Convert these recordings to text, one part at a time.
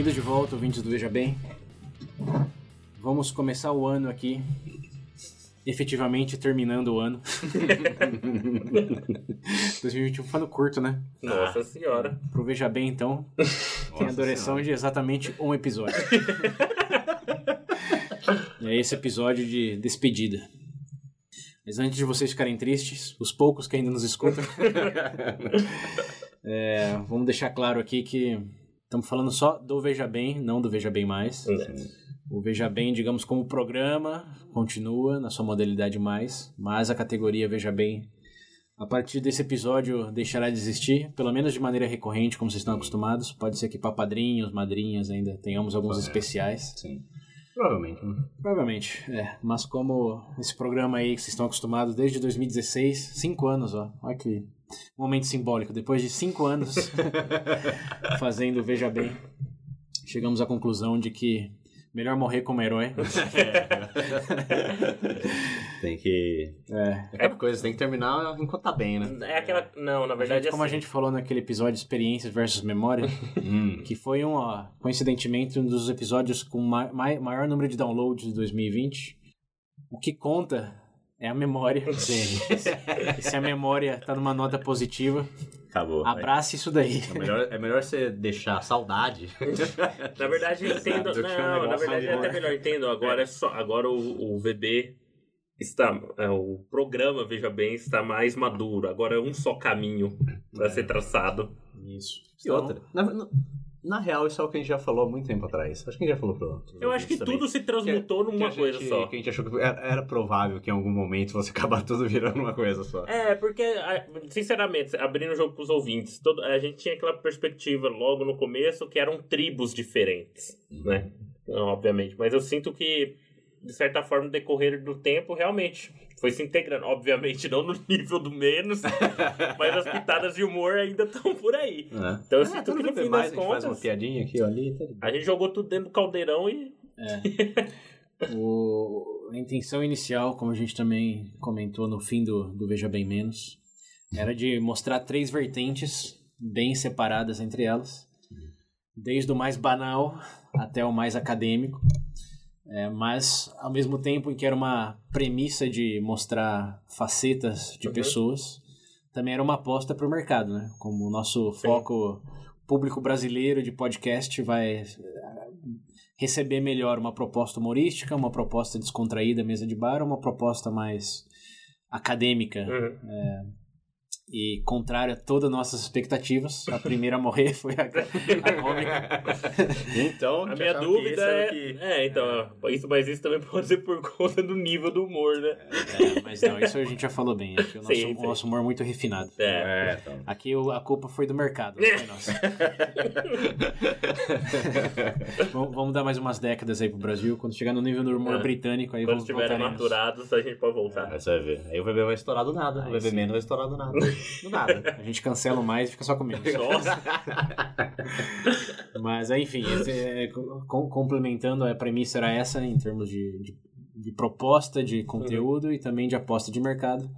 Bem-vindo de volta, ouvintes do Veja Bem. Vamos começar o ano aqui, efetivamente terminando o ano. 2021 foi no curto, né? Nossa senhora. Pro Veja Bem, então, tem a duração de exatamente um episódio. e é esse episódio de despedida. Mas antes de vocês ficarem tristes, os poucos que ainda nos escutam, é, vamos deixar claro aqui que estamos falando só do Veja Bem, não do Veja Bem Mais. O Veja Bem, digamos, como programa, continua na sua modalidade mais, mas a categoria Veja Bem, a partir desse episódio, deixará de existir, pelo menos de maneira recorrente, como vocês estão acostumados. Pode ser que para padrinhos, madrinhas, ainda tenhamos alguns É. especiais. Sim. Provavelmente. né? Provavelmente, é. Mas como esse programa aí que vocês estão acostumados desde 2016, cinco anos, ó. Olha que momento simbólico. Depois de cinco anos fazendo Veja Bem, chegamos à conclusão de que melhor morrer como herói. Tem que. É. Aquela coisa, tem que terminar enquanto tá bem, né? É aquela. Não, na verdade é Como a assim. gente falou naquele episódio Experiências versus Memória, Hum. que foi um, ó, coincidentemente, um dos episódios com ma mai- maior número de downloads de 2020. O que conta é a memória. Sim. E se a memória tá numa nota positiva, Acabou. abrace isso daí. É melhor, é melhor você deixar saudade. Na verdade, eu entendo. Do que um Não, na verdade é até melhor, entendo. Agora é só. Agora o, o VB está. é, o programa, veja bem, está mais maduro. Agora é um só caminho para ser traçado. Isso. E outra. Na, na- na real, isso é o que a gente já falou há muito tempo atrás. Acho que a gente já falou pro. pros Eu acho que também. tudo se transmutou Que numa gente- coisa só. Que a gente achou que era, era provável que em algum momento você acabar tudo virando uma coisa só. É, porque, sinceramente, abrindo o jogo pros ouvintes, todo- a gente tinha aquela perspectiva logo no começo que eram tribos diferentes, né? Não, obviamente. Mas eu sinto que, de certa forma, no decorrer do tempo, realmente foi se integrando. Obviamente, não no nível do menos, mas as pitadas de humor ainda estão por aí. É. Então eu Ah, sinto tudo que, no fim mais, das a gente faz uma contas, piadinha aqui ou ali. Tá a gente jogou tudo dentro do caldeirão e. O, a intenção inicial, como a gente também comentou no fim do, do Veja Bem Menos, era de mostrar três vertentes bem separadas entre elas, desde o mais banal até o mais acadêmico, É, mas ao mesmo tempo em que era uma premissa de mostrar facetas de Uhum. pessoas, também era uma aposta para o mercado, né? Como o nosso foco público brasileiro de podcast vai receber melhor uma proposta humorística, uma proposta descontraída, mesa de bar, ou uma proposta mais acadêmica Uhum. E contrária a todas as nossas expectativas. A primeira a morrer foi a, a cômica. Então, A minha dúvida é. É, então, Isso, mas isso também pode ser por conta do nível do humor, né? É, mas não, isso a gente já falou bem. Aqui o nosso, Sim, o sim. nosso humor é muito refinado. É. É, então. Aqui a culpa foi do mercado, não foi nossa. Vamos- Vamos dar mais umas décadas aí pro Brasil. Quando chegar no nível do humor É. britânico, aí Quando vamos estiverem voltaremos. maturados, a gente pode voltar. É, você vai ver. Aí o bebê vai estourar do nada. Aí o bebê sim. menos vai estourar do nada. Do nada. A gente cancela o mais e fica só com menos. Nossa, Mas, enfim, é, com- complementando, a premissa era essa em termos de, de, de proposta de conteúdo e também de aposta de mercado.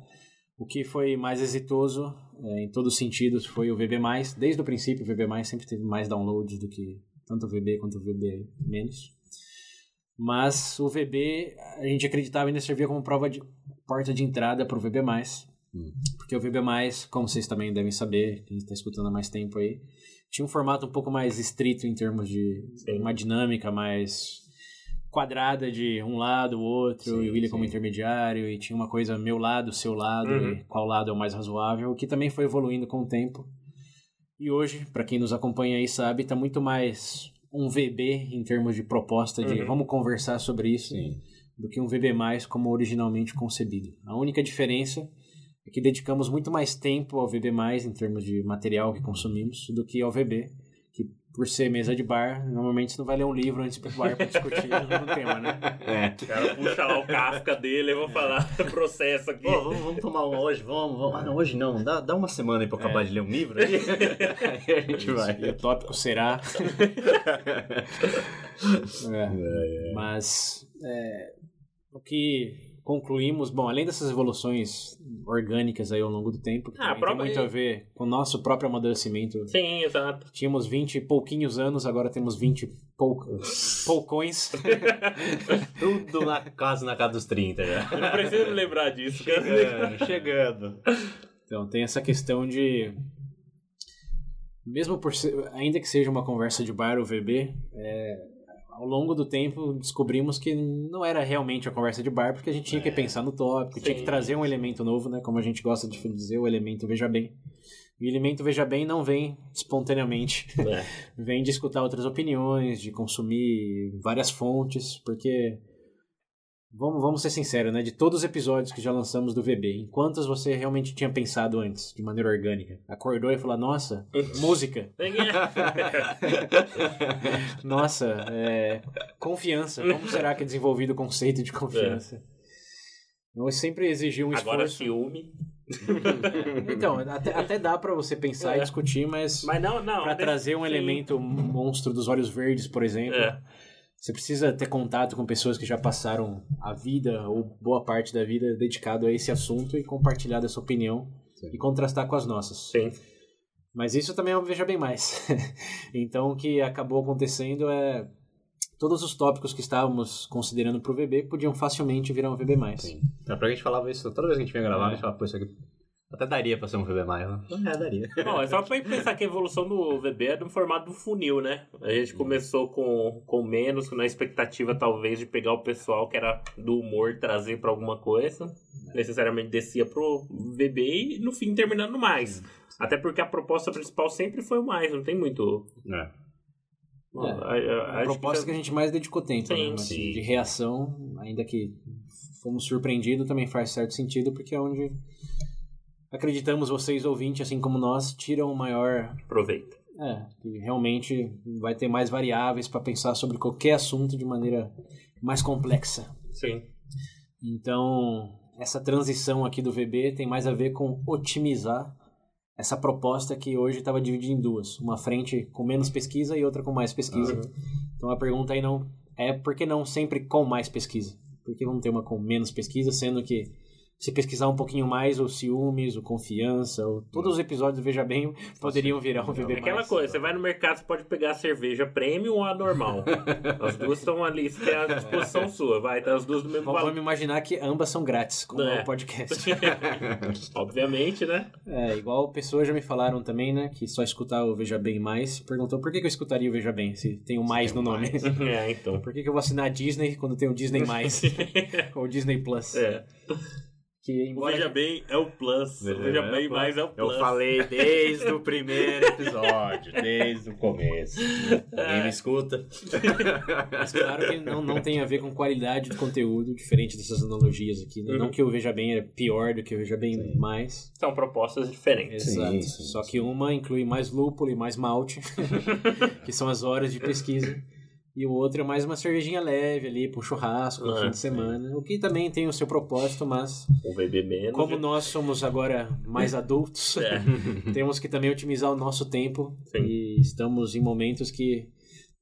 O que foi mais exitoso é, em todos os sentidos foi o VB+. Desde o princípio, o VB+, sempre teve mais downloads do que tanto o VB quanto o VB menos. Mas o VB, a gente acreditava ainda servia como prova de porta de entrada para o VB+. Hum. Porque o VB+, como vocês também devem saber, quem está escutando há mais tempo aí, tinha um formato um pouco mais estrito em termos de Sim. uma dinâmica mais quadrada de um lado, o outro, Sim, e o William como sim. intermediário, e tinha uma coisa meu lado, seu lado, Uhum. qual lado é o mais razoável, o que também foi evoluindo com o tempo. E hoje, para quem nos acompanha aí sabe, tá muito mais um VB em termos de proposta de Uhum. vamos conversar sobre isso, do que um VB+, como originalmente concebido. A única diferença é que dedicamos muito mais tempo ao VB+, em termos de material que consumimos, do que ao VB, que por ser mesa de bar, normalmente você não vai ler um livro antes de ir pro bar pra discutir o tema, né? É. O cara puxa lá o Kafka dele, eu vou falar processo aqui. Pô, vamos, vamos tomar um hoje, vamos, vamos. Ah, não, hoje não. Dá, dá uma semana aí pra eu acabar de ler um livro aí. aí a gente vai. E o tópico será... É. Mas é, o que concluímos, bom, além dessas evoluções orgânicas aí ao longo do tempo, que Ah, tem muito a ver com o nosso próprio amadurecimento. Sim, exato. Tínhamos 20 e pouquinhos anos, agora temos 20 e poucos, poucões. Tudo na, quase na casa dos 30 já. Eu não preciso lembrar disso. cara. Chegando, chegando. Então tem essa questão de mesmo por ser, ainda que seja uma conversa de bar ou VB, é, ao longo do tempo descobrimos que não era realmente a conversa de bar, porque a gente tinha que pensar no tópico, tinha que Sim. trazer um elemento novo, né? Como a gente gosta de dizer, o elemento veja bem. E o elemento veja bem não vem espontaneamente, É. vem de escutar outras opiniões, de consumir várias fontes, porque vamos, vamos ser sinceros, né? De todos os episódios que já lançamos do VB, em quantos você realmente tinha pensado antes, de maneira orgânica? Acordou e falou: Nossa, música. Nossa, é, confiança. Como será que é desenvolvido o conceito de confiança? Eu sempre exigiu um Agora esforço. ciúme. Então, até, até dá pra você pensar e É. discutir, mas, Mas não, não. pra trazer um sim. elemento monstro dos olhos verdes, por exemplo, É. você precisa ter contato com pessoas que já passaram a vida ou boa parte da vida dedicado a esse assunto e compartilhar dessa opinião e contrastar com as nossas. Sim. Mas isso também é um veja bem mais. então o que acabou acontecendo é todos os tópicos que estávamos considerando pro VB podiam facilmente virar um VB+. Sim. É, pra gente falava isso toda vez que a gente vinha gravar, É. a gente falava, pô, isso aqui até daria pra ser um VB mais. né? É, daria. Bom, é só pra pensar que a evolução do VB é no formato do funil, né? A gente começou com, com menos, na expectativa talvez de pegar o pessoal que era do humor trazer pra alguma coisa. Necessariamente descia pro VB e no fim terminando no mais. Até porque a proposta principal sempre foi o mais, não tem muito. É. Bom, É, a- a- A proposta que que a gente mais dedicou tempo, Sim, né? Mas sim. de reação, ainda que fomos surpreendidos, também faz certo sentido, porque é onde acreditamos vocês ouvintes, assim como nós, tiram o maior aproveita. É, que realmente vai ter mais variáveis para pensar sobre qualquer assunto de maneira mais complexa. Sim. Então, essa transição aqui do VB tem mais a ver com otimizar essa proposta que hoje estava dividida em duas. Uma frente com menos pesquisa e outra com mais pesquisa. Então a pergunta aí não é por que não sempre com mais pesquisa? Por que vamos ter uma com menos pesquisa, sendo que se pesquisar um pouquinho mais, o ciúmes, o confiança, o, todos os episódios do Veja Bem poderiam virar um VB+. É Aquela coisa, você vai no mercado, você pode pegar a cerveja premium ou a normal. As duas estão ali, você tem a disposição sua, vai, tá as duas do mesmo Vamos valor. imaginar que ambas são grátis, como é É. o podcast. Obviamente, né? É, igual pessoas já me falaram também, né, que só escutar o Veja Bem Mais, perguntou por que, que eu escutaria o Veja Bem se tem o mais no nome. É, então. por que, que eu vou assinar a Disney quando tem o Disney Mais ou Disney Plus? É. Que O embora Veja Bem é o plus. O Veja Bem mais é o Eu plus. falei desde o primeiro episódio, desde o começo. Ninguém me escuta. Mas claro que não, não tem a ver com qualidade do conteúdo, diferente dessas analogias aqui. né? Não Uhum. que o Veja Bem é pior do que o Veja Bem Mais. São propostas diferentes. Exato. Sim, sim, Só que uma inclui mais lúpulo e mais malte, que são as horas de pesquisa. E o outro é mais uma cervejinha leve ali, um churrasco no Ah, fim de semana. O que também tem o seu propósito, mas O VB menos. como nós somos agora mais adultos, É. temos que também otimizar o nosso tempo. Sim. E estamos em momentos que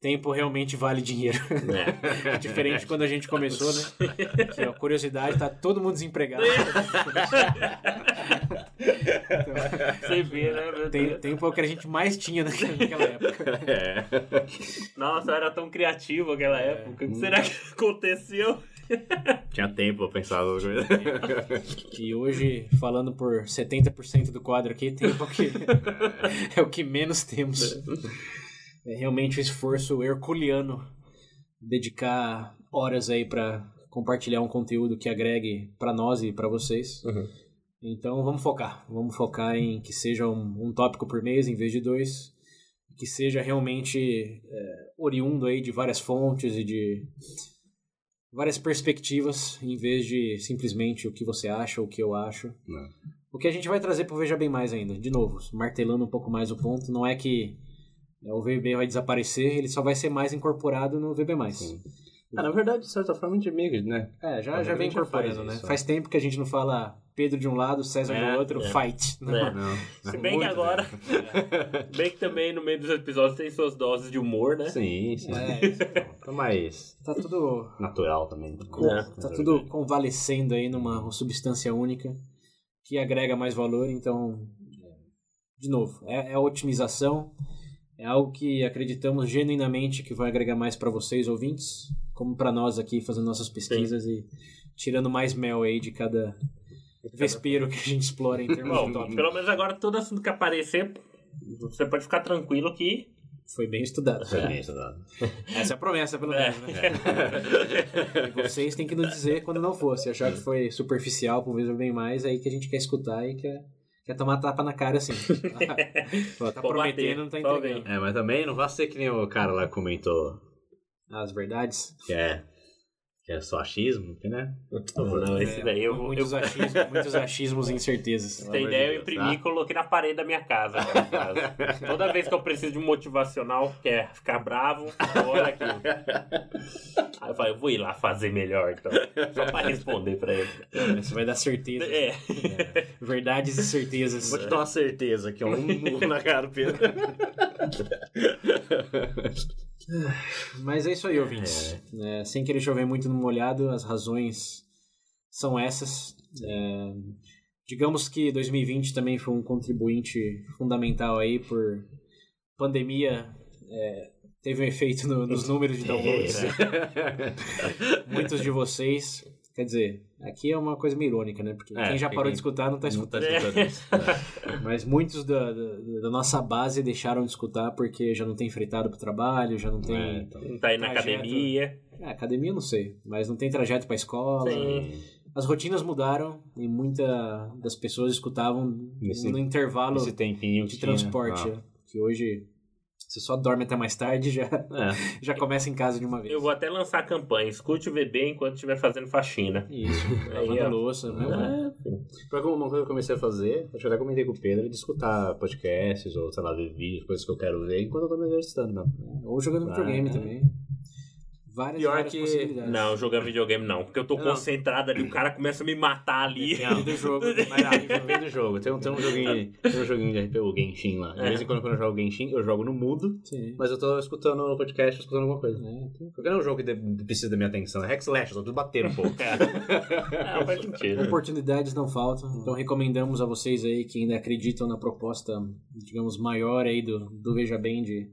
tempo realmente vale dinheiro. É. Diferente de quando a gente começou, né? Que a curiosidade, tá todo mundo desempregado. Você vê, né? Tem, tempo é o que a gente mais tinha naquela época. É. Nossa, eu era tão criativo naquela É. época. O que será que aconteceu? Tinha tempo pra pensar no coisa. E hoje, falando por 70% do quadro aqui, tempo que é o que menos temos. É realmente um esforço herculeano dedicar horas aí pra compartilhar um conteúdo que agregue pra nós e pra vocês. Uhum. Então vamos focar. Vamos focar em que seja um, um tópico por mês em vez de dois. Que seja realmente é, oriundo aí de várias fontes e de várias perspectivas, em vez de simplesmente o que você acha ou o que eu acho. O que a gente vai trazer pro Veja Bem Mais ainda, de novo, martelando um pouco mais o ponto, não é que o VB vai desaparecer, ele só vai ser mais incorporado no VB+. Sim. Ah, na verdade, de certa forma, a gente é né? É, já, já vem incorporando, faz né? isso, Faz tempo que a gente não fala Pedro de um lado, César É, do outro, é. fight. Não. É. Não. Se bem que Muito agora. bem que também no meio dos episódios tem suas doses de humor, né? Sim, sim. É, Tá mais tá tudo natural também. co- É. tá tudo convalescendo aí numa substância única que agrega mais valor, então de novo, é, é a otimização, é algo que acreditamos genuinamente que vai agregar mais para vocês ouvintes, como para nós aqui fazendo nossas pesquisas e tirando mais mel aí de cada vespeiro que a gente explora em termos de Bom, tópico. pelo menos agora todo assunto que aparecer, você pode ficar tranquilo que. Foi bem estudado. Foi bem estudado. Essa é a promessa, pelo menos, né? E vocês têm que nos dizer quando não for. Se achar que foi superficial, por vezes bem mais, é aí que a gente quer escutar e quer, quer tomar tapa na cara assim. Pô, tá prometendo, bater, não tá entregando. É, mas também não vai ser que nem o cara lá comentou As verdades. é, é só achismo, que, né? Não, não, esse É, daí eu vou. muitos, eu- achismos, muitos achismos e incertezas. Tem de ideia, eu Deus, imprimi e tá? coloquei na parede da minha casa. frase. Toda vez que eu preciso de um motivacional, que é ficar bravo, olha aquilo. Aí eu falei, eu vou ir lá fazer melhor, então. Só pra responder pra ele. Isso vai dar certeza. É. Verdades e certezas. Vou te dar uma certeza aqui, ó, um murro na cara Pedro. Mas é isso aí, ouvintes. É, sem querer chover muito no molhado, as razões são essas. É, digamos que 2020 também foi um contribuinte fundamental aí por pandemia. é, teve um efeito no- nos números de downloads. Muitos de vocês. Quer dizer, aqui é uma coisa meio irônica, né? Porque É, quem já quem- parou de escutar não tá Não tá escutando. escutando isso. Mas muitos da, da, da nossa base deixaram de escutar porque já não tem fretado pro trabalho, já não É, tem. então, Não tá indo na academia. É, academia eu não sei, mas não tem trajeto pra escola. Sim. As rotinas mudaram e muita das pessoas escutavam Nesse- no intervalo de transporte. Ah, é, Que hoje você só dorme até mais tarde e já, é. já começa em casa de uma vez. Eu vou até lançar a campanha. Escute o VB enquanto estiver fazendo faxina. Isso, Aí, lavando ó. louça. Meu, É, uma coisa que eu comecei a fazer, acho que eu até comentei com o Pedro, é de escutar podcasts ou, sei lá, ver vídeos, coisas que eu quero ver enquanto eu tô me exercitando mesmo. Ou jogando Ah, videogame é. também. Várias, Pior várias que- possibilidades. Não, jogando videogame não. Porque eu tô Não. concentrado ali, o cara começa a me matar ali. Depende do jogo. Mas ah, depende do jogo. Tem um, tem um joguinho, tem um joguinho de RP, o Genshin lá. De É. vez em quando, quando eu jogo Genshin, eu jogo no mudo, Sim. mas eu tô escutando no podcast, escutando alguma coisa. É, tem- Porque não é um jogo que de- precisa da minha atenção, é Hack Slash, eu tô tudo batendo um pouco. Não, faz sentido. Oportunidades não faltam, então recomendamos a vocês aí que ainda acreditam na proposta, digamos, maior aí do, do Veja Bem de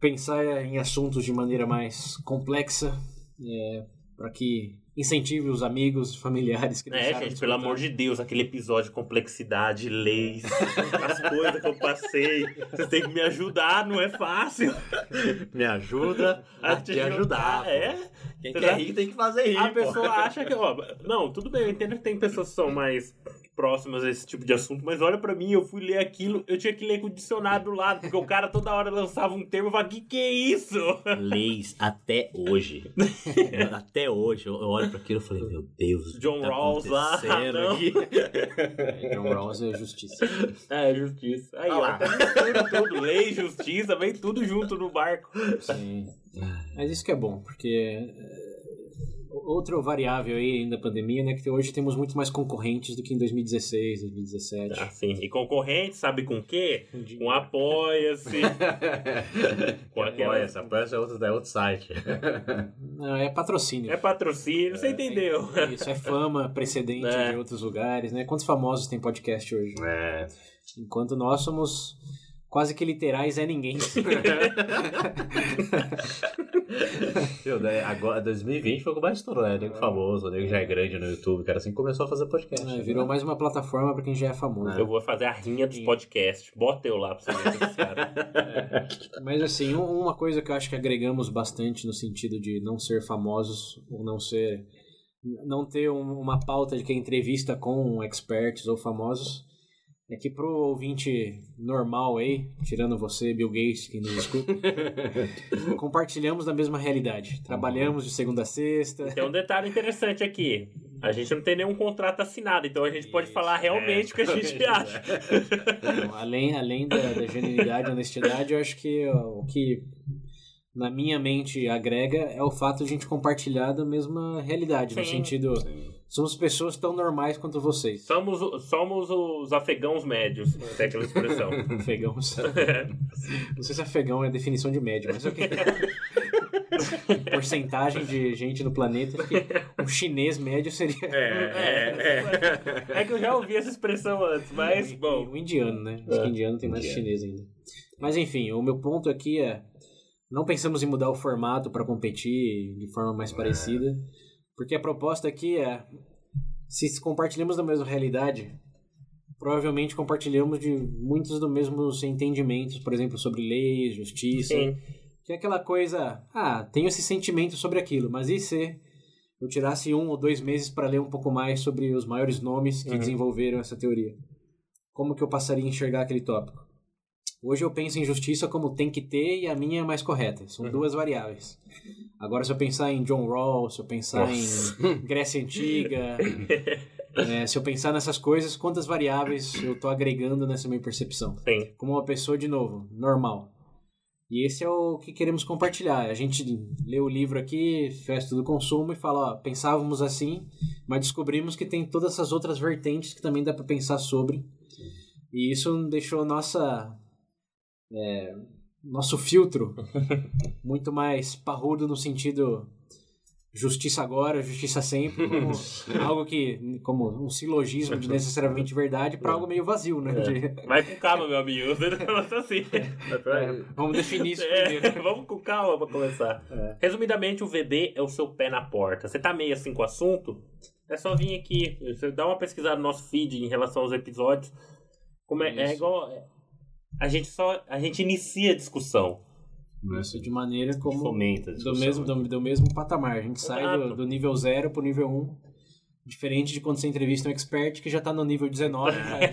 pensar em assuntos de maneira mais complexa, é, para que incentive os amigos, familiares que É, gente, de pelo amor de Deus, aquele episódio de complexidade, leis, as coisas que eu passei. Vocês têm que me ajudar, não é fácil. me ajuda a, te ajudar. pô. É? Quem Você quer já- rir tem que fazer rir. A pô. pessoa acha que, ó, não, tudo bem, eu entendo que tem pessoas que são mais próximas a esse tipo de assunto, mas olha pra mim, eu fui ler aquilo, eu tinha que ler com o dicionário do lado, porque o cara toda hora lançava um termo e eu falava, que que é isso? Leis até hoje. até hoje. Eu olho pra aquilo e falei, meu Deus. John tá Rawls lá, aqui? É, John Rawls é justiça. É, justiça. Aí, Ah ó, lá. até mistura tudo, lei, justiça, vem tudo junto no barco. Sim. Mas isso que é bom, porque é, outro variável aí da pandemia, né, que hoje temos muito mais concorrentes do que em 2016, 2017. Assim, e concorrente, sabe com o quê? Com apoia-se. com essa peça é outro, é outro site. Não, é patrocínio. É patrocínio, você entendeu? Isso é fama precedente É. de outros lugares, né? Quantos famosos tem podcast hoje? É. Enquanto nós somos quase que literais é ninguém. Viu, daí agora, 2020 foi o que mais estourou, né? Nego famoso, o nego já é grande no YouTube, cara, assim começou a fazer podcast. É, né? virou mais uma plataforma pra quem já é famoso. Eu vou fazer a rinha dos podcasts. Bota eu lá pra você ver esses caras. Mas assim, um- uma coisa que eu acho que agregamos bastante no sentido de não ser famosos ou não ser não ter um- uma pauta de que é entrevista com experts ou famosos é que pro ouvinte normal aí, tirando você, Bill Gates, que nos escuta, compartilhamos da mesma realidade. Trabalhamos de segunda a sexta. Tem um detalhe interessante aqui. A gente não tem nenhum contrato assinado, então a gente pode Isso, falar realmente o que a gente é, acha. Então, além além da, da genuinidade e honestidade, eu acho que ó, o que na minha mente agrega é o fato de a gente compartilhar da mesma realidade, no Sim. Somos pessoas tão normais quanto vocês. Somos, somos os afegãos médios, tem aquela expressão. Afegãos. Não sei se afegão é a definição de médio, mas ok. Porcentagem de gente no planeta que um chinês médio seria. É, É que eu já ouvi essa expressão antes, mas, E- bom. e o indiano, né? Acho que indiano tem mais Indiano. chinês ainda. Mas enfim, o meu ponto aqui é: não pensamos em mudar o formato para competir de forma mais parecida, porque a proposta aqui é: se compartilhamos da mesma realidade, provavelmente compartilhamos de muitos dos mesmos entendimentos, por exemplo, sobre leis, justiça. Sim. Que é aquela coisa, ah, tenho esse sentimento sobre aquilo, mas e se eu tirasse um ou dois meses para ler um pouco mais sobre os maiores nomes que Uhum. desenvolveram essa teoria? Como que eu passaria a enxergar aquele tópico? Hoje eu penso em justiça como tem que ter e a minha é mais correta. São Uhum. duas variáveis. Agora, se eu pensar em John Rawls, se eu pensar em Grécia Antiga, é, se eu pensar nessas coisas, quantas variáveis eu estou agregando nessa minha percepção? Sim. como uma pessoa de novo, normal. E esse é o que queremos compartilhar. A gente lê o livro aqui, festa do consumo e fala, ó, pensávamos assim, mas descobrimos que tem todas essas outras vertentes que também dá para pensar sobre. E isso deixou nossa é, nosso filtro muito mais parrudo no sentido justiça agora, justiça sempre, como algo que como um silogismo de necessariamente verdade para algo meio vazio, né? De- Vai com calma, meu amigo. Não fala assim. É, vamos definir isso É, primeiro. vamos com calma pra começar. É. Resumidamente, o VB é o seu pé na porta. Você tá meio assim com o assunto? É só vir aqui. Você dá uma pesquisada no nosso feed em relação aos episódios. Como é, é igual. A gente só. A gente inicia a discussão. Isso de maneira como Fomenta a do mesmo, do, do mesmo patamar. A gente sai do, do nível 0 pro nível 1. Um, diferente de quando você entrevista um expert que já tá no nível 19 faz,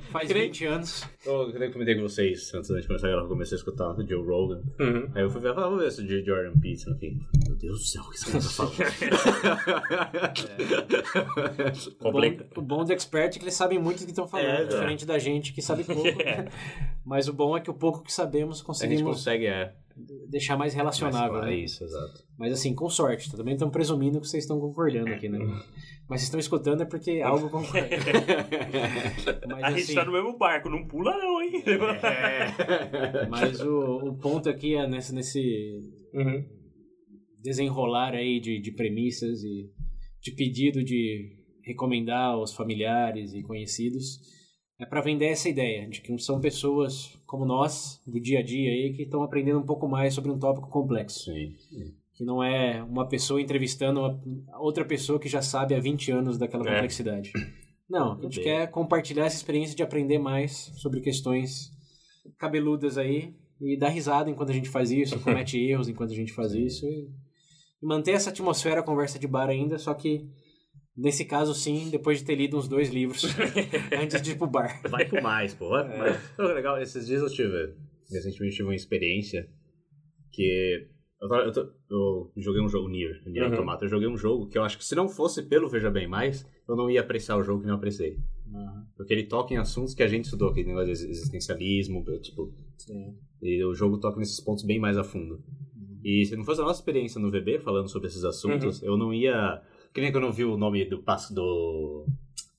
faz 20 anos. Eu queria comentei com vocês, antes da gente começar a gravar, eu comecei a escutar o Joe Rogan. Uhum. Aí eu fui ver, ah, vamos ver esse de Jordan Peterson aqui. Meu Deus do céu, o que esse cara tá falando? O bom, Complica. o bom do expert é que eles sabem muito do que estão falando, É, diferente da gente que sabe pouco. Mas o bom é que o pouco que sabemos A gente conseguimos consegue, é. Deixar mais relacionável. Mas, né? É isso, exato. Mas assim, com sorte. Também estão presumindo que vocês estão concordando aqui, né? Mas vocês estão escutando é porque algo concorda. Mas, A gente assim, tá no mesmo barco, não pula não, hein? mas o, o ponto aqui é nesse, nesse Uhum. desenrolar aí de, de premissas e de pedido de recomendar aos familiares e conhecidos é para vender essa ideia de que são pessoas como nós, do dia a dia aí, que estão aprendendo um pouco mais sobre um tópico complexo. Sim. Que não é uma pessoa entrevistando uma outra pessoa que já sabe há 20 anos daquela É. complexidade. Não, a gente bem. quer compartilhar essa experiência de aprender mais sobre questões cabeludas aí e dar risada enquanto a gente faz isso, comete erros enquanto a gente faz isso e, e manter essa atmosfera conversa de bar ainda, só que nesse caso sim, depois de ter lido uns dois livros antes de ir pro bar. Vai por mais, pô. Mais. Não, legal, esses dias eu tive. Recentemente tive uma experiência que. Eu, eu, eu joguei um jogo Nier, Nier Uhum. Automata. Eu joguei um jogo que eu acho que se não fosse pelo Veja Bem Mais, eu não ia apreciar o jogo que não apreciei. Porque ele toca em assuntos que a gente estudou, aquele negócio de exi- existencialismo, tipo. Sim. E o jogo toca nesses pontos bem mais a fundo. E se não fosse a nossa experiência no VB falando sobre esses assuntos, eu não ia. Que nem quando eu vi o nome do passo do.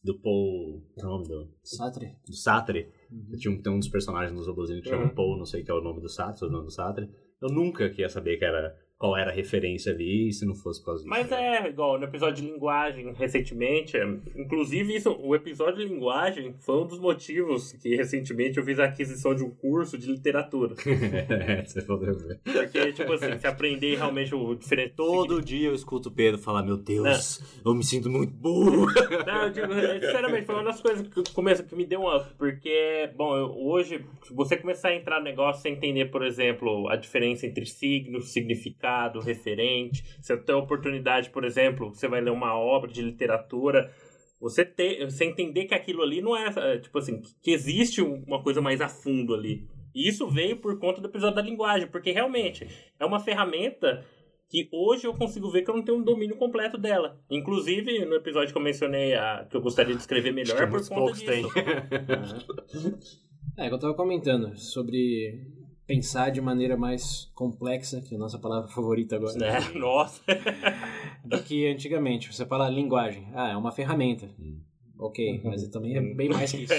Do Paul. Qual é o nome do. Sartre? Do Sartre. Tinha um, tem um dos personagens dos robozinhos que chama Uhum. Paul, não sei que é o nome do Sartre, o nome do Sartre. Eu nunca queria saber que era, qual era a referência ali, se não fosse por causa disso. Mas é igual no episódio de linguagem recentemente. é, inclusive, isso, o episódio de linguagem foi um dos motivos que recentemente eu fiz a aquisição de um curso de literatura. é, você falou ver. Porque, tipo assim, se aprender realmente o diferente. Todo dia eu escuto o Pedro falar, meu Deus, eu me sinto muito burro. Não, eu digo, sinceramente, foi uma das coisas que, começa, que me deu um up, porque, bom, eu- hoje, se você começar a entrar no negócio sem entender, por exemplo, a diferença entre signo, significado, referente, você tem a oportunidade, por exemplo, você vai ler uma obra de literatura, você, ter, você entender que aquilo ali não é, é, tipo assim, que existe uma coisa mais a fundo ali. E isso veio por conta do episódio da linguagem, porque realmente é uma ferramenta que hoje eu consigo ver que eu não tenho um domínio completo dela. Inclusive, no episódio que eu mencionei a, que eu gostaria de escrever melhor é por conta poucos disso. tem. É, que eu tava comentando sobre pensar de maneira mais complexa, que é a nossa palavra favorita agora, Né? Nossa. do que antigamente. Você fala linguagem, ah, é uma ferramenta. Ok, mas também é bem mais que isso.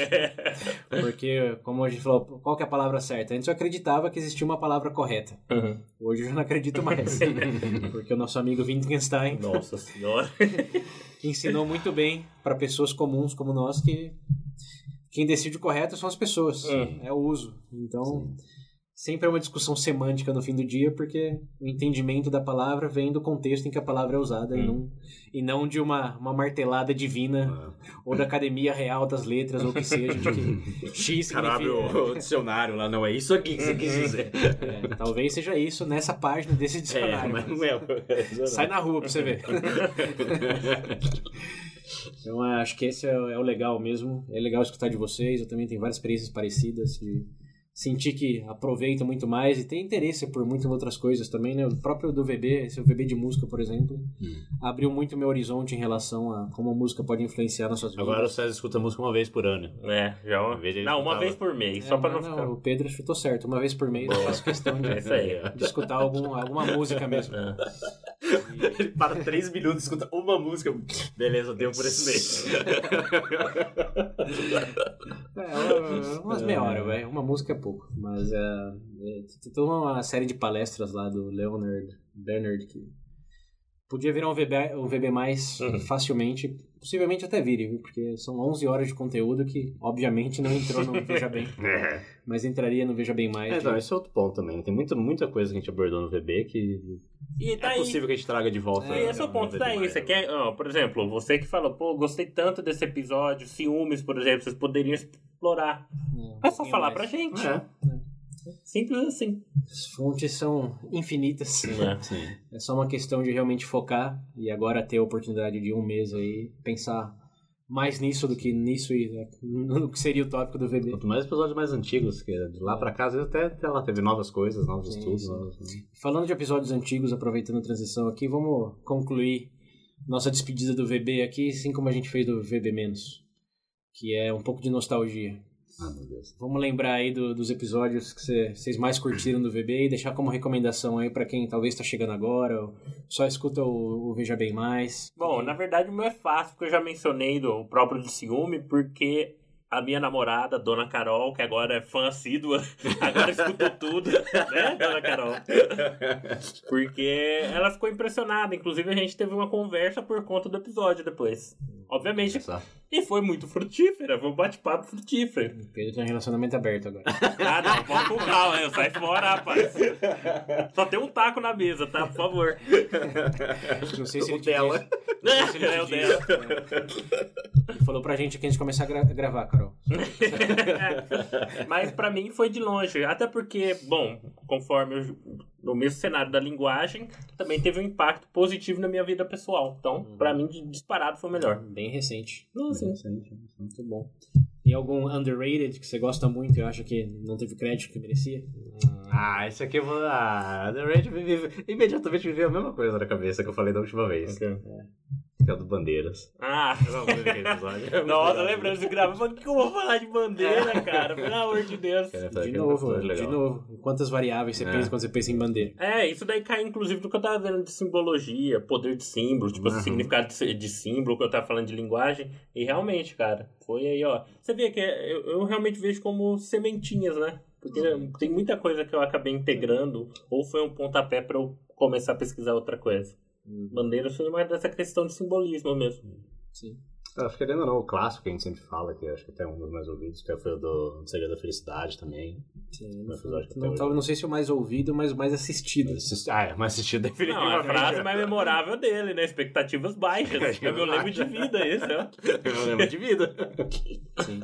Porque, como a gente falou, qual que é a palavra certa? Antes eu acreditava que existia uma palavra correta. Uhum. Hoje eu já não acredito mais. Porque o nosso amigo Wittgenstein Nossa senhora. ensinou muito bem para pessoas comuns como nós que quem decide o correto são as pessoas, Hum. é o uso. Então, sempre é uma discussão semântica no fim do dia, porque o entendimento da palavra vem do contexto em que a palavra é usada e, Hum. não, e não de uma, uma martelada divina ou da academia real das letras ou o que seja, de que X O cara abre significa... o, dicionário lá, não é isso aqui que você quis dizer. É, talvez seja isso nessa página desse É, dicionário. mas não é. Sai na rua pra você ver. Então, acho que esse é, é o legal mesmo. É legal escutar de vocês. Eu também tenho várias experiências parecidas. De sentir que aproveita muito mais e tem interesse por muitas outras coisas também, né? O próprio do VB, esse VB de música, por exemplo, abriu muito meu horizonte em relação a como a música pode influenciar nossas vidas. Agora o César escuta música uma vez por ano. É, já uma Uma vez ele Não, uma escutava. vez por mês, É, só pra mas não ficar. O Pedro chutou certo. Uma vez por mês eu faço questão de, É aí. de escutar algum, alguma música mesmo. É. Ele para três minutos escuta uma música. Beleza, deu por esse mês. É, umas meia hora, velho. Uma música é pouco. Mas é, é, tem uma série de palestras lá do Leonard Bernard que podia virar um VB, um VB mais Uhum. facilmente. Possivelmente até vire, viu? Porque são 11 horas de conteúdo que, obviamente, não entrou no Veja Bem. É. Mas entraria no Veja Bem Mais. É, então, esse é outro ponto também. Tem muita, muita coisa que a gente abordou no VB que E é daí, possível que a gente traga de volta. E esse é o ponto daí. mais. Você quer, ó, por exemplo, você que falou, pô, gostei tanto desse episódio, ciúmes, por exemplo, vocês poderiam explorar. É, É só falar pra gente. É. Simples assim. As fontes são infinitas. É. Sim. É só uma questão de realmente focar e agora ter a oportunidade de um mês aí pensar mais nisso do que nisso e né, no que seria o tópico do VB. Quanto mais episódios mais antigos, que de lá cá, às vezes até, até lá teve novas coisas, novos Sim, estudos. sim. novos- Falando de episódios antigos, aproveitando a transição aqui, vamos concluir nossa despedida do VB aqui, assim como a gente fez do VB menos, que é um pouco de nostalgia. Ah, meu Deus. Vamos lembrar aí do- dos episódios que cê- vocês mais curtiram do VB e deixar como recomendação aí pra quem talvez tá chegando agora, ou só escuta o, o Veja Bem Mais. Bom, na verdade o meu é fácil, porque eu já mencionei do próprio de ciúme, porque a minha namorada, Dona Carol, que agora é fã assídua, agora escutou tudo, né, Dona Carol? Porque ela ficou impressionada. Inclusive, a gente teve uma conversa por conta do episódio depois. Obviamente. E foi muito frutífera. Foi um bate-papo frutífero. O Pedro tem um relacionamento aberto agora. Ah, não. Vamos com calma. Eu saio fora, rapaz. Só tem um taco na mesa, tá? Por favor. Não sei se O ele te dela. disse- ele É o dela. é. Ele falou pra gente que a gente começar a gra- gravar, Carol. Mas pra mim foi de longe. Até porque, bom, conforme eu, no mesmo cenário da linguagem, também teve um impacto positivo na minha vida pessoal. Então, pra mim, de- disparado foi o melhor. Bem recente. Nossa, Muito bom. Tem algum underrated que você gosta muito e acha que não teve crédito que merecia? Ah, esse aqui eu vou. Ah, me vive- imediatamente me veio a mesma coisa na cabeça que eu falei da última vez. Que é o do Bandeiras. Ah, episódio. nossa, lembrando de gravar. Mas o que eu vou falar de bandeira, cara? Pelo amor de Deus. É, De aquele novo, de novo. Quantas variáveis você É. pensa quando você pensa em bandeira? É, isso daí cai inclusive do que eu tava vendo de simbologia, poder de símbolo, tipo, Uhum. significado de, símbolo, que eu tava falando de linguagem. E realmente, cara, foi aí, ó. Você vê que é- eu, eu realmente vejo como sementinhas, né? Porque tem muita coisa que eu acabei integrando, ou foi um pontapé pra eu começar a pesquisar outra coisa. Bandeiras foi mais dessa questão de simbolismo mesmo. Sim. Eu Acho que ou não, o clássico que a gente sempre fala, que eu acho que até é um dos mais ouvidos, que foi o do do Segredo da Felicidade também. Sim. Episódio que Não, até tava- hoje- não sei se o mais ouvido, mas o mais assistido. Assisti- Ah, é, mas assisti Não, definitivamente. a frase mais memorável dele, né? Expectativas baixas. É meu lema de vida, esse, ó. Eu lembro de vida. Sim.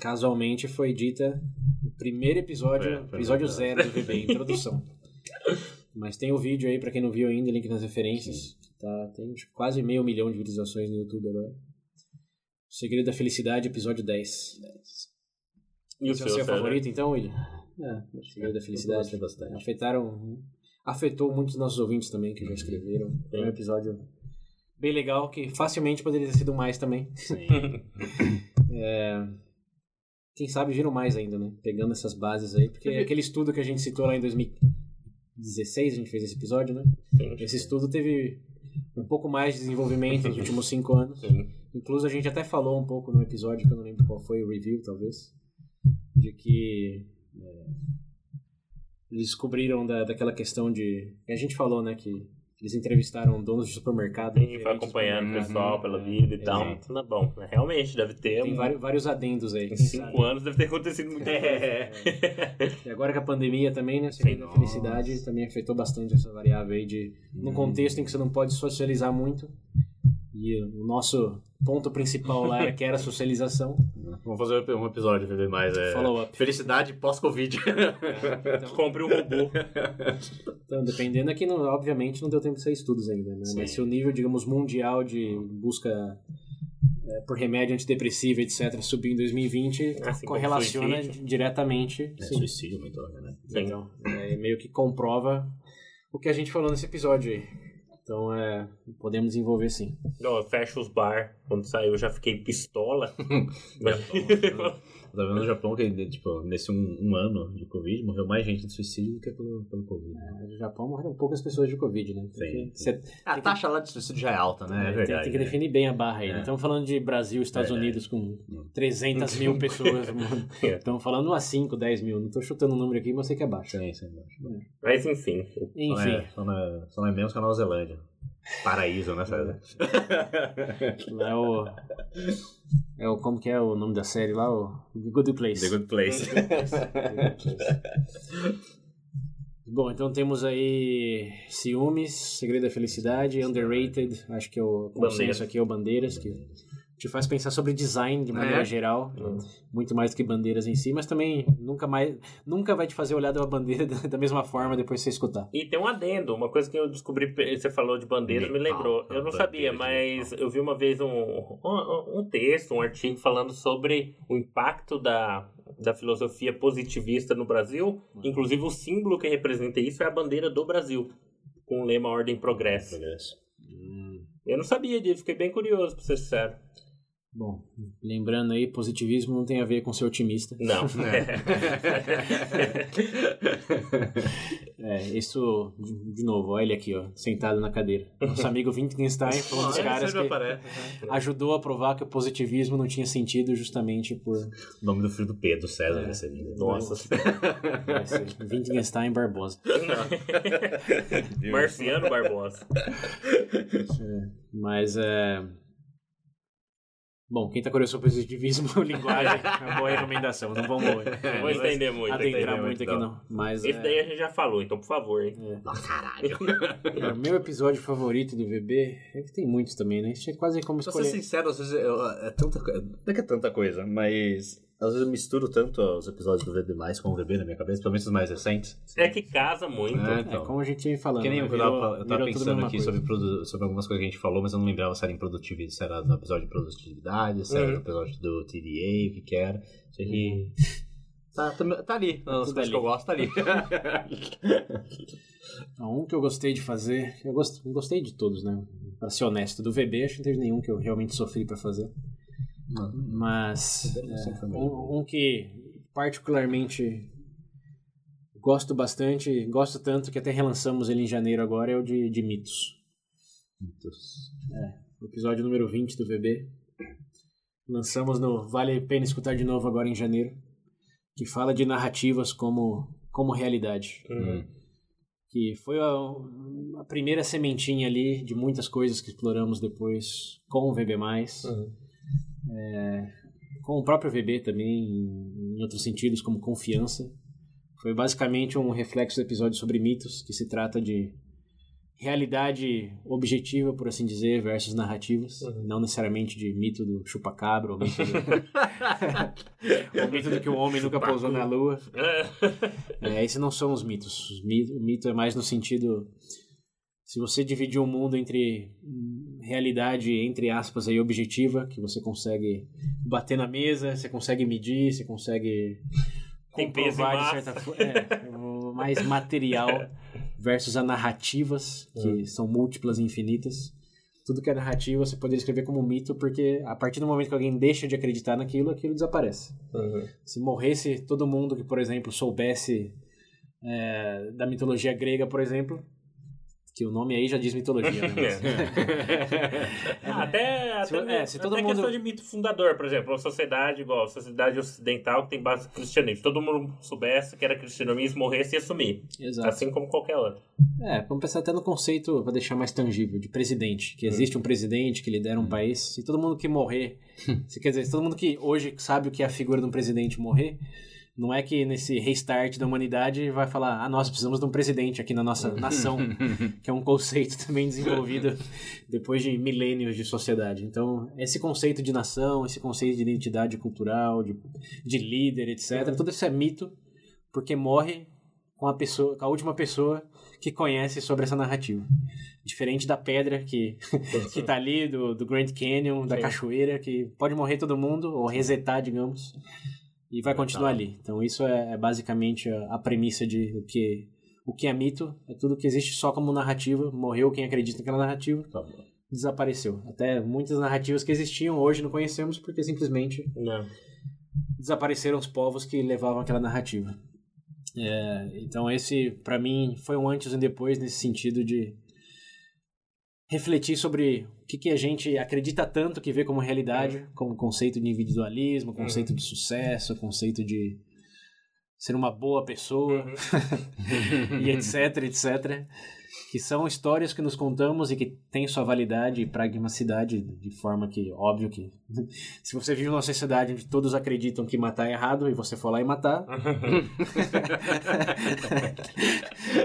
Casualmente foi dita no primeiro episódio, É, episódio zero do VB, introdução. Mas tem o vídeo aí, pra quem não viu ainda, link nas referências. Tá, tem quase meio milhão de visualizações no YouTube agora. O Segredo da Felicidade, episódio 10. E o Esse é o seu, seu favorito, então, William? É, o Segredo da Felicidade. bastante. Afetaram. afetou muitos dos nossos ouvintes também, que já escreveram. Foi um episódio bem legal, que facilmente poderia ter sido mais também. Sim. É, Quem sabe viram mais ainda, né? Pegando essas bases aí, porque aquele estudo que a gente citou lá em 2016, a gente fez esse episódio, né? Sim. Esse estudo teve um pouco mais de desenvolvimento nos últimos cinco anos. Sim. Incluso a gente até falou um pouco no episódio, que eu não lembro qual foi, o review talvez, de que é, eles descobriram da, daquela questão de. A gente falou, né, que eles entrevistaram donos de supermercado. Sim, foi acompanhando o pessoal pela vida e tal. Exato. Tudo bom. Realmente, deve ter. Tem um- vários, vários adendos aí. Em cinco sabe. anos deve ter acontecido muita coisa. É. E agora com a pandemia também, né? Segundo a felicidade, também afetou bastante essa variável aí de. Num contexto em que você não pode socializar muito. E o nosso ponto principal lá era que era a socialização. Vamos fazer um episódio, ver mais. É... Follow-up. Felicidade pós-Covid. Então, Compre um robô. Então, dependendo aqui, não, obviamente não deu tempo de ser estudos ainda, né? Mas se o nível, digamos, mundial de busca é, por remédio antidepressivo, etc., subir em 2020, Assim como correlaciona diretamente. É, sim. suicídio muito, né? Então, é, meio que comprova o que a gente falou nesse episódio aí. Então, é, podemos desenvolver sim. Não, fecha os bar. Quando saiu, eu já fiquei pistola. Tá vendo no Japão que, tipo, nesse um, um ano de Covid, morreu mais gente de suicídio do que pelo, pelo Covid. No Japão morreram poucas pessoas de Covid, né? Porque Sim. A taxa lá de suicídio já é alta, né? É tem- verdade. tem que né? definir bem a barra aí. né? É. Estamos falando de Brasil, Estados. Unidos com 300 mil pessoas. É. Estamos falando a 5, 10 mil. Não estou chutando um número aqui, mas sei que é baixo. Sim, sim, acho. Mas enfim. Só, Enfim, é, só, não é, só não é menos que a Nova Zelândia. Paraíso, né, César? lá é o. É o. Como que é o nome da série lá? O The Good Place. The Good Place. Bom, então temos aí Ciúmes, Segredo da Felicidade, Underrated, acho que é o consenso Bandeiras. aqui é o Bandeiras, que te faz pensar sobre design de maneira É. geral, Hum. muito mais do que bandeiras em si, mas também nunca mais nunca vai te fazer olhar da bandeira da, mesma forma depois que você escutar. E tem um adendo, uma coisa que eu descobri, você falou de bandeiras, me lembrou. a Eu não sabia, de mas eu vi uma vez um, um, um texto, um artigo falando sobre o impacto da, da filosofia positivista no Brasil. Inclusive, o símbolo que representa isso é a bandeira do Brasil, com o lema Ordem e Progresso. Eu não sabia disso, fiquei bem curioso, pra ser sincero. Bom, lembrando aí, positivismo não tem a ver com ser otimista. Não. É, isso, de, novo, olha ele aqui, ó, sentado na cadeira. Nosso amigo Wittgenstein foi um dos É, caras que aparece. ajudou a provar que o positivismo não tinha sentido justamente por O nome do filho do Pedro, César, É. ser lindo. Nossa. ser Wittgenstein Barbosa. Marciano Barbosa. Mas é. Bom, quem tá curioso sobre positivismo, linguagem, é uma boa recomendação. Não vamos Não vou estender muito. adentrar entendeu? muito aqui, não. Mas Esse é, daí a gente já falou, então por favor, hein? Ah, caralho. é, o meu episódio favorito do VB é que tem muitos também, né? Isso é quase como Pra ser escolher. sincero, às vezes eu- é tanta coisa. Não é que é tanta coisa, mas às vezes eu misturo tanto os episódios do VB mais com o VB na minha cabeça, pelo menos os mais recentes. É que casa muito. É, É, então. como a gente tinha falando. Que nem né? eu, tava, Virou- eu tava pensando aqui sobre, sobre algumas coisas que a gente falou, mas eu não lembrava se era em produtividade, se era no episódio de produtividade, se era Uhum. no episódio do TDA, o que que era. Sei que. Tá, tá, tá ali, nas tudo coisas que eu gosto, tá ali. Um que eu gostei de fazer, eu gost- eu gostei de todos, né? Pra ser honesto, do VB acho que não teve nenhum que eu realmente sofri pra fazer. Mas é, um, um que particularmente gosto bastante, gosto tanto que até relançamos ele em janeiro agora, é o de, de mitos. O episódio número 20 do VB. Lançamos no Vale a Pena Escutar de Novo agora em janeiro. Que fala de narrativas como, como realidade. Uhum. Que foi a, a primeira sementinha ali de muitas coisas que exploramos depois com o VB+. Uhum. É, com o próprio VB também, em, outros sentidos, como confiança. Foi basicamente um reflexo do episódio sobre mitos, que se trata de realidade objetiva, por assim dizer, versus narrativas. Uhum. Não necessariamente de mito do chupacabra, ou mito do, ou mito do que o homem nunca pousou na lua. É, esses não são os mitos. Os mi- O mito é mais no sentido. Se você dividir o mundo entre hum, realidade, entre aspas, aí, objetiva, que você consegue bater na mesa, você consegue medir, você consegue Tem comprovar de certa forma. É, mais material. versus a narrativas, que Hum. são múltiplas e infinitas. Tudo que é narrativa você poderia escrever como mito, porque a partir do momento que alguém deixa de acreditar naquilo, aquilo desaparece. Uhum. Se morresse todo mundo que, por exemplo, soubesse é, da mitologia grega, por exemplo, que o nome aí já diz mitologia, né? Mas- Ah, até Se- até, é, se todo até mundo- questão de mito fundador, por exemplo, uma sociedade igual, a sociedade ocidental que tem base no cristianismo. Todo mundo soubesse que era cristianismo, morresse ia sumir. Exato. Assim como qualquer outro. É, vamos pensar até no conceito, para deixar mais tangível, de presidente. Que existe um presidente que lidera um país. Se todo mundo que morrer, se, quer dizer, se todo mundo que hoje sabe o que é a figura de um presidente morrer, não é que nesse restart da humanidade vai falar, ah, nós precisamos de um presidente aqui na nossa nação, que é um conceito também desenvolvido depois de milênios de sociedade. Então, esse conceito de nação, esse conceito de identidade cultural, de, de líder, etc., tudo isso é mito, porque morre com a pessoa, com a última pessoa que conhece sobre essa narrativa. Diferente da pedra que, que tá ali, do, do Grand Canyon, da Sim. cachoeira, que pode morrer todo mundo, ou resetar, digamos, e vai continuar ali. Então isso é, é basicamente a, a premissa de o que, o que é mito, é tudo que existe só como narrativa, morreu quem acredita naquela narrativa, Tá desapareceu. Até muitas narrativas que existiam hoje não conhecemos porque simplesmente Não. desapareceram os povos que levavam aquela narrativa. É, então esse, para mim, foi um antes e um depois nesse sentido de refletir sobre o que, que a gente acredita tanto que vê como realidade, como conceito de individualismo, conceito de sucesso, conceito de ser uma boa pessoa Uhum. e etc, etc. Que são histórias que nos contamos e que têm sua validade e pragmaticidade de forma que, óbvio que, se você vive numa sociedade onde todos acreditam que matar é errado e você for lá e matar,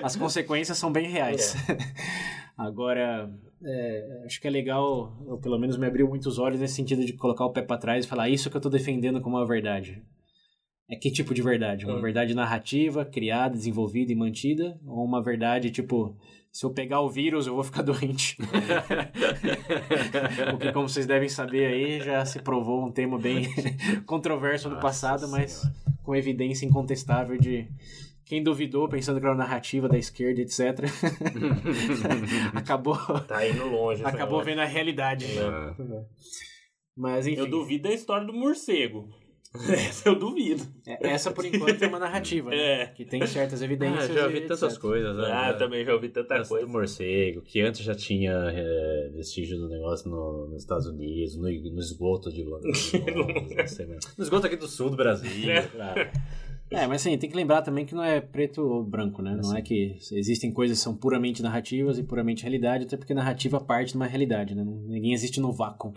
as consequências são bem reais. Agora, é, acho que é legal, eu pelo menos me abriu muitos olhos nesse sentido de colocar o pé para trás e falar isso que eu tô defendendo como uma verdade. É que tipo de verdade? Uma Hum. verdade narrativa, criada, desenvolvida e mantida? Ou uma verdade tipo, se eu pegar o vírus eu vou ficar doente? o que, como vocês devem saber aí, já se provou um tema bem controverso no Nossa passado, mas Senhora. com evidência incontestável de quem duvidou pensando que era uma narrativa da esquerda, etc. acabou Tá indo longe. acabou vendo a realidade. Ah, Mas enfim, Eu duvido da história do morcego. Essa eu duvido. é- essa por enquanto é uma narrativa, né? É. que tem certas evidências. Ah, já e vi tantas coisas. né? Ah, eu também já ouvi tanta Essa coisa. do morcego, que antes já tinha é, vestígio do negócio no- nos Estados Unidos, no, no esgoto de Londres. não sei mesmo. no esgoto aqui do sul do Brasil. É. claro. É, mas assim, tem que lembrar também que não é preto ou branco, né? Não é que existem coisas que são puramente narrativas e puramente realidade, até porque narrativa parte de uma realidade, né? Ninguém existe no vácuo.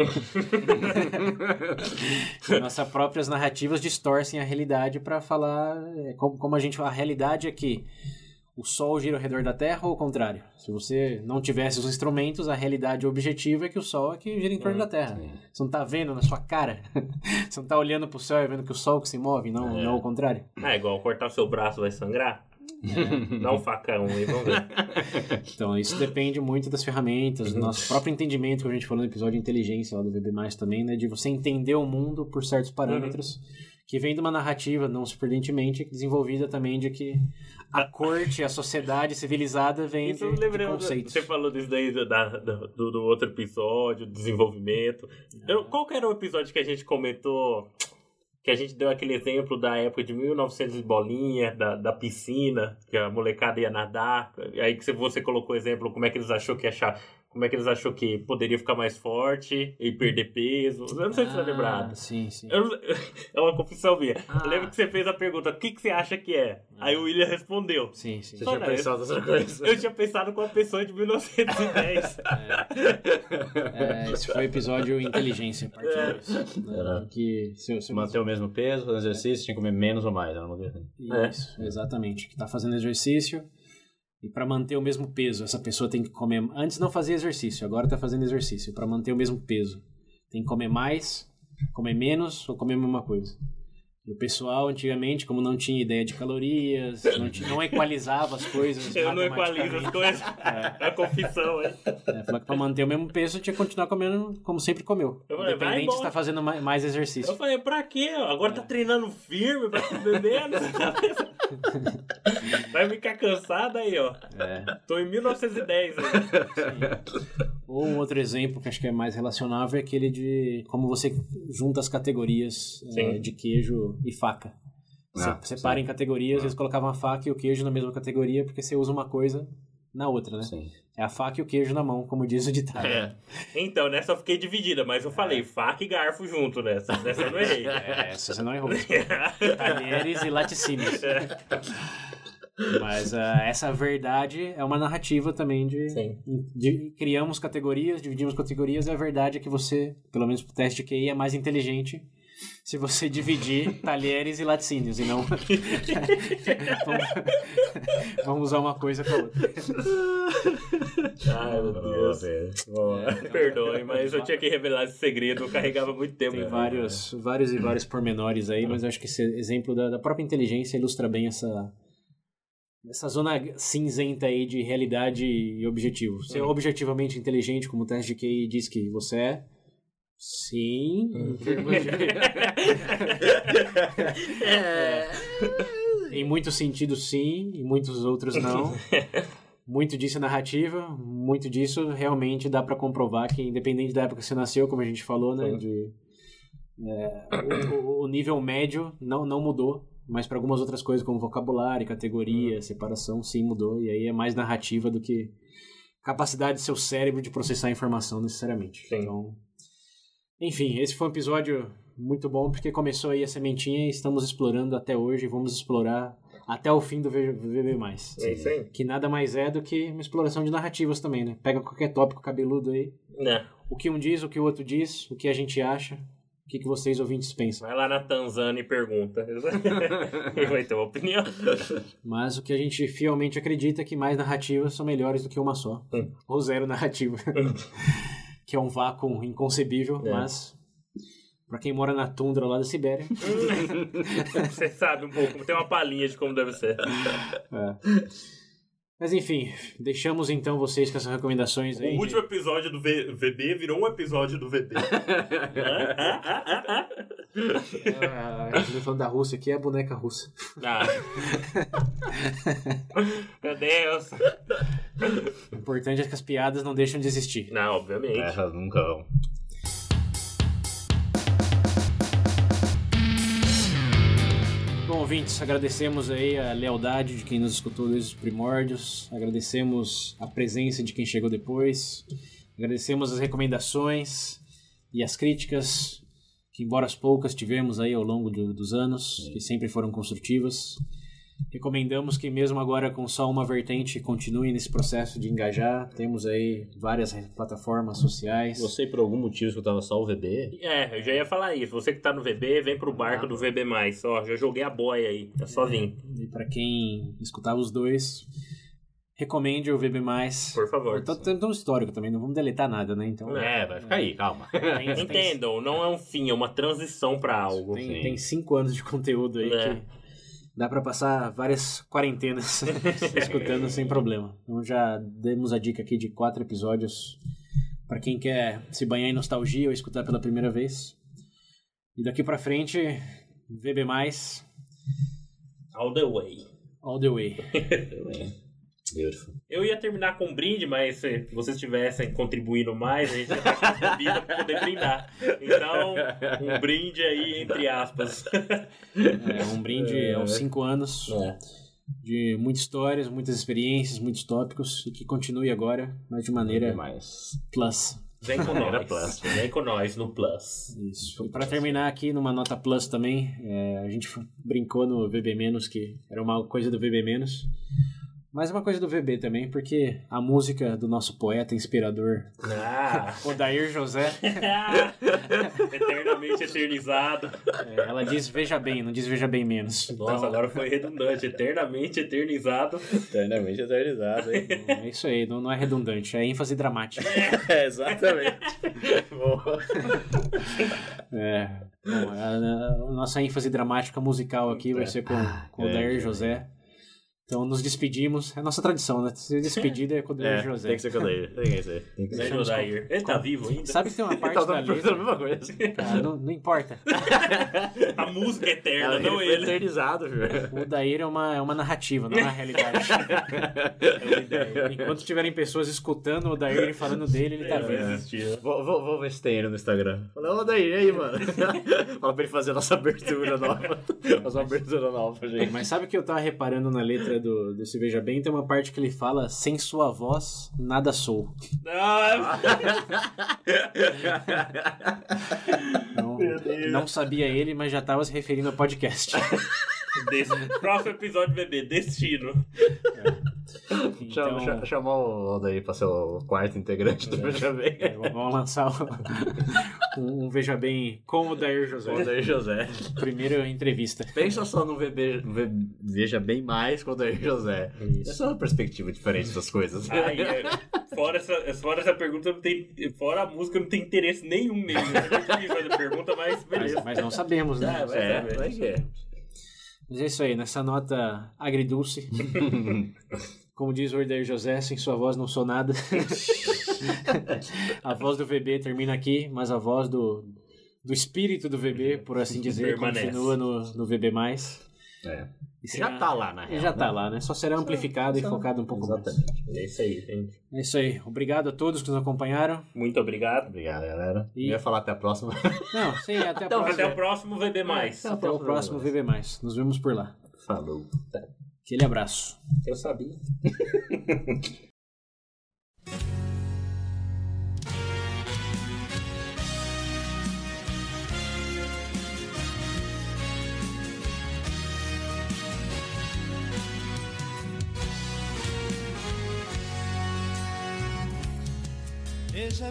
Nossas próprias narrativas distorcem a realidade para falar é, como, como a gente a realidade é que o Sol gira ao redor da Terra ou ao contrário. Se você não tivesse os instrumentos, a realidade objetiva é que o Sol é que gira em torno da Terra. sim. Você não tá vendo na sua cara? Você não tá olhando pro céu e vendo que o Sol que se move, não, É. não o contrário? Ah, igual cortar o seu braço vai sangrar? Dá um facão aí, vamos ver. Então, isso depende muito das ferramentas, do nosso próprio entendimento, que a gente falou no episódio de inteligência lá do VB+, também, né? De você entender o mundo por certos parâmetros, que vem de uma narrativa, não surpreendentemente, desenvolvida também de que a corte, a sociedade civilizada vem Isso de, eu de conceitos. você falou disso daí do, da- do, do- outro episódio, desenvolvimento. Eu- qual que era o episódio que a gente comentou, que a gente deu aquele exemplo da época de 1900 e bolinha, da, da piscina, que a molecada ia nadar, aí que você, você colocou o exemplo, como é que eles achou que ia achar, como é que eles achou que poderia ficar mais forte e perder peso. Eu não sei se você tá Ah, lembrado. Sim, sim. Eu não- é uma confissão minha. Ah. Eu lembro que você fez a pergunta, o que, que você acha que é? Aí o William respondeu. Sim, sim. Você Só tinha pensado outra coisa. Eu tinha pensado com a pessoa de 1910. É, esse foi o episódio Inteligência, parte 2. É. Que se, se Manter o mesmo peso, fazer exercício, tinha que comer menos ou mais. Era uma coisa assim. É. Isso, exatamente. Que tá fazendo exercício e para manter o mesmo peso, essa pessoa tem que comer. Antes não fazia exercício, agora tá fazendo exercício. Para manter o mesmo peso, tem que comer mais, comer menos ou comer a mesma coisa. E o pessoal, antigamente, como não tinha ideia de calorias, não, tinha, não equalizava as coisas. Eu não equalizo as coisas. A confissão, hein? É, falou que pra manter o mesmo peso, tinha que continuar comendo como sempre comeu. Eu falei, vai Independente se tá fazendo mais, exercício. Eu falei, pra quê? Agora tá treinando firme se beber? Vai ficar cansado aí, ó. É. Tô em 1910 ainda. Ou um outro exemplo que acho que é mais relacionável é aquele de como você junta as categorias é, de queijo e faca. Você Ah, separa em categorias, eles colocavam a faca e o queijo na mesma categoria porque você usa uma coisa na outra, né? Sim. É a faca e o queijo na mão, como diz o ditado. É. Então, nessa eu fiquei dividida, mas eu falei faca e garfo junto nessa. Nessa eu não errei. É, essa você não errou. Talheres e laticínios. Mas ah, essa verdade é uma narrativa também de, Sim. de- Criamos categorias, dividimos categorias, e a verdade é que você, pelo menos pro teste de QI, é mais inteligente se você dividir talheres e laticínios, e não. vamos, usar uma coisa com a outra. Ai, meu Deus. Bom, Perdoe, mas eu tinha que revelar esse segredo, eu carregava muito tempo. Tem vários, vários e vários pormenores aí, mas eu acho que esse exemplo da, da própria inteligência ilustra bem essa, essa zona cinzenta aí de realidade e objetivo. Ser objetivamente inteligente, como o teste de QI diz que você é, sim. em termos de- em muitos sentidos, sim, em muitos outros, não. Muito disso é narrativa, muito disso realmente dá pra comprovar que, independente da época que você nasceu, como a gente falou, né, de, é, o, o nível médio não, não mudou, mas para algumas outras coisas, como vocabulário, categoria, separação, sim mudou, e aí é mais narrativa do que capacidade do seu cérebro de processar a informação necessariamente. Sim. Então, enfim, esse foi um episódio muito bom porque começou aí a sementinha e estamos explorando até hoje e vamos explorar até o fim do VB+. É isso aí. Que nada mais é do que uma exploração de narrativas também, né? Pega qualquer tópico cabeludo aí, Né? o que um diz, o que o outro diz, o que a gente acha, o que, que vocês ouvintes pensam. Vai lá na Tanzânia e pergunta. e vai ter uma opinião. Mas o que a gente fielmente acredita é que mais narrativas são melhores do que uma só. Hum. Ou zero narrativa. Que é um vácuo inconcebível, É. mas pra quem mora na tundra lá da Sibéria, Você sabe um pouco, tem uma palhinha de como deve ser. É. Mas enfim, deixamos então vocês com essas recomendações aí. O último episódio do V- VB virou um episódio do VB. Ah, a gente tá falando da Rússia aqui, é a boneca russa. Ah. Meu Deus. O importante é que as piadas não deixam de existir. Não, obviamente. É, elas nunca vão. Bom, ouvintes, agradecemos aí a lealdade de quem nos escutou desde os primórdios, agradecemos a presença de quem chegou depois, agradecemos as recomendações e as críticas, que embora as poucas tivemos aí ao longo do- dos anos, que sempre foram construtivas. Recomendamos que mesmo agora com só uma vertente continue nesse processo de engajar. Temos aí várias plataformas sociais. Você, por algum motivo, escutava só o VB? É, eu já ia falar isso. Você que tá no VB, vem pro barco do VB+. Ó, já joguei a boia aí. É só vir. E para quem escutava os dois, recomende o VB+. Por favor. Tá tendo um histórico também, não vamos deletar nada, né? Então, É, vai ficar aí, calma. tem, tem, Entendam, não é um fim, é uma transição pra algo. tem, tem cinco anos de conteúdo aí É. que dá pra passar várias quarentenas escutando sem problema. Então já demos a dica aqui de quatro episódios pra quem quer se banhar em nostalgia ou escutar pela primeira vez. E daqui pra frente, VB+, All the way. all the way. Beautiful. Eu ia terminar com um brinde, mas se vocês tivessem contribuído mais, a gente ia ter mais bebida pra poder brindar. Então, um brinde aí, entre aspas. É um brinde aos cinco anos. É. de muitas histórias, muitas experiências, muitos tópicos e que continue agora, mas de maneira mais. plus. Vem com nós. plus. Vem com nós no Plus. Isso. E para terminar aqui numa nota plus também, é, a gente brincou no VB menos que era uma coisa do VB é uma coisa do VB também, porque a música do nosso poeta inspirador, Ah! Odair José, Eternamente eternizado. é, ela diz veja bem, não diz veja bem menos. Nossa, Então, agora foi redundante. Eternamente eternizado. Eternamente eternizado, hein? É isso aí, não, não é redundante, é ênfase dramática. é, exatamente. É. Bom, a, a nossa ênfase dramática musical aqui vai ser com, com o grande, Dair né? José. Então nos despedimos. É nossa tradição, né? Se despedida é quando É, o José. tem que ser com o Odair. Tem que ser. Tem que Zé ser. Jodair. Ele tá vivo ainda? Sabe que tem uma parte da tá letra. a mesma coisa. Ah, não, não importa. A música é eterna, Ela não foi ele. eternizado, viu? O Daír é uma, é uma narrativa, não é uma realidade. É uma ideia. Enquanto tiverem pessoas escutando o Daír falando dele, ele tá Ele vai vivo. existir. Vou, vou, vou ver se tem ele no Instagram. Fala, ô Odair, e aí, mano? Fala pra ele fazer a nossa abertura nova. Nossa abertura nova, gente. Mas sabe o que eu tava reparando na letra do, do Se Veja Bem? Tem uma parte que ele fala: sem sua voz, nada sou. Ah, Não, não sabia ele, mas já tava se referindo ao podcast. desse- próximo episódio, bebê. Destino. Chama, Então, cha- chamar o Odair pra ser o quarto integrante do Veja Bem. é, vamos lançar um, um Veja Bem com o Daír José. Odair José. Primeira entrevista. Pensa só no VB, V- Veja Bem Mais com o Odair José. Isso. Essa é uma perspectiva diferente das coisas. Ai, é. Fora, essa, fora essa pergunta, não tem, fora a música, não tem interesse nenhum nele. É difícil fazer a pergunta, mas Mas, beleza. mas não sabemos, né? Ah, vai É, vai é. Mas é isso aí, nessa nota agridulce. Como diz o Ordeir José, sem sua voz não sou nada. a voz do VB termina aqui, mas a voz do, do espírito do VB, por assim dizer, Permanece. continua no, no VB+. É. E Já tá lá, na real. Ele já tá né? lá, né? Só será amplificado e focado um pouco mais. Exatamente. É isso aí, gente. É isso aí. Obrigado a todos que nos acompanharam. Muito obrigado. Obrigado, galera. E- Eu ia falar até a próxima. Não, sim, até a Então, próxima. Até o próximo VB+. É, Até o próximo VB+. Nos vemos por lá. Falou. Aquele abraço. Eu sabia.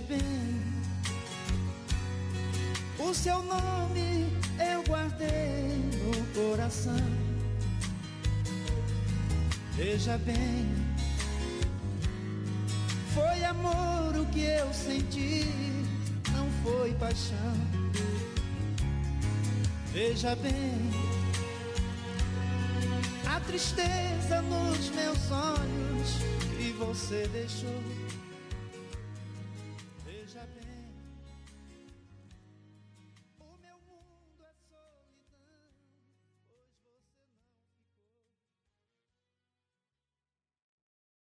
bem, o seu nome eu guardei no coração. Veja bem, foi amor o que eu senti, não foi paixão. Veja bem, a tristeza nos meus olhos que você deixou.